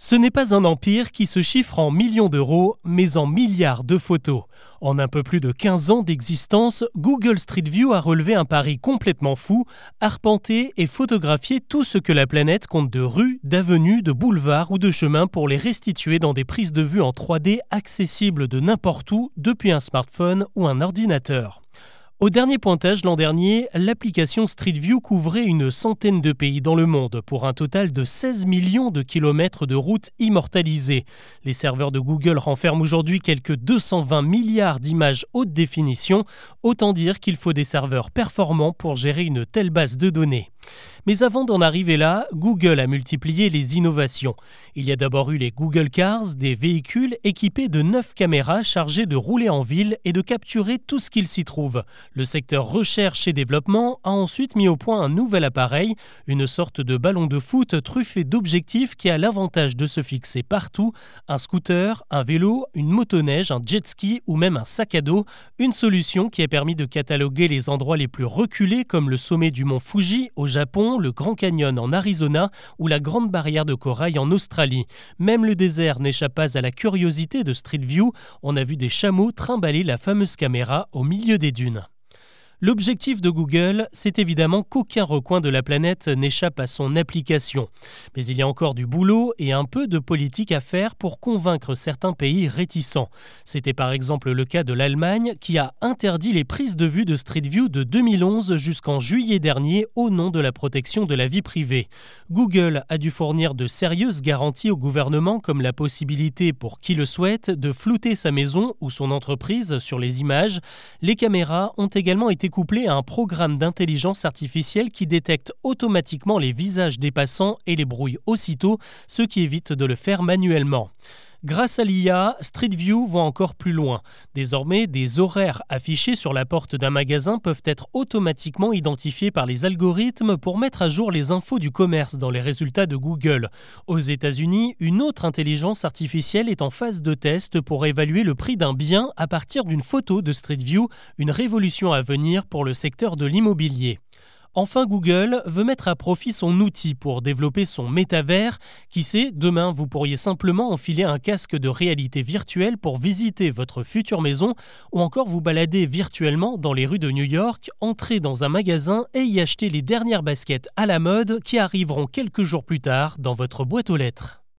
Ce n'est pas un empire qui se chiffre en millions d'euros, mais en milliards de photos. En un peu plus de 15 ans d'existence, Google Street View a relevé un pari complètement fou, arpenter et photographier tout ce que la planète compte de rues, d'avenues, de boulevards ou de chemins pour les restituer dans des prises de vue en 3D accessibles de n'importe où depuis un smartphone ou un ordinateur. Au dernier pointage l'an dernier, l'application Street View couvrait une centaine de pays dans le monde pour un total de 16 millions de kilomètres de routes immortalisées. Les serveurs de Google renferment aujourd'hui quelques 220 milliards d'images haute définition, autant dire qu'il faut des serveurs performants pour gérer une telle base de données. Mais avant d'en arriver là, Google a multiplié les innovations. Il y a d'abord eu les Google Cars, des véhicules équipés de 9 caméras chargées de rouler en ville et de capturer tout ce qu'il s'y trouve. Le secteur recherche et développement a ensuite mis au point un nouvel appareil, une sorte de ballon de foot truffé d'objectifs qui a l'avantage de se fixer partout, un scooter, un vélo, une motoneige, un jet ski ou même un sac à dos, une solution qui a permis de cataloguer les endroits les plus reculés comme le sommet du mont Fuji au Japon, le Grand Canyon en Arizona ou la Grande Barrière de Corail en Australie. Même le désert n'échappe pas à la curiosité de Street View. On a vu des chameaux trimballer la fameuse caméra au milieu des dunes. L'objectif de Google, c'est évidemment qu'aucun recoin de la planète n'échappe à son application. Mais il y a encore du boulot et un peu de politique à faire pour convaincre certains pays réticents. C'était par exemple le cas de l'Allemagne qui a interdit les prises de vue de Street View de 2011 jusqu'en juillet dernier au nom de la protection de la vie privée. Google a dû fournir de sérieuses garanties au gouvernement comme la possibilité pour qui le souhaite de flouter sa maison ou son entreprise sur les images. Les caméras ont également couplé à un programme d'intelligence artificielle qui détecte automatiquement les visages des passants et les brouille aussitôt, ce qui évite de le faire manuellement. Grâce à l'IA, Street View va encore plus loin. Désormais, des horaires affichés sur la porte d'un magasin peuvent être automatiquement identifiés par les algorithmes pour mettre à jour les infos du commerce dans les résultats de Google. Aux États-Unis, une autre intelligence artificielle est en phase de test pour évaluer le prix d'un bien à partir d'une photo de Street View, une révolution à venir pour le secteur de l'immobilier. Enfin, Google veut mettre à profit son outil pour développer son métavers. Qui sait, demain, vous pourriez simplement enfiler un casque de réalité virtuelle pour visiter votre future maison ou encore vous balader virtuellement dans les rues de New York, entrer dans un magasin et y acheter les dernières baskets à la mode qui arriveront quelques jours plus tard dans votre boîte aux lettres.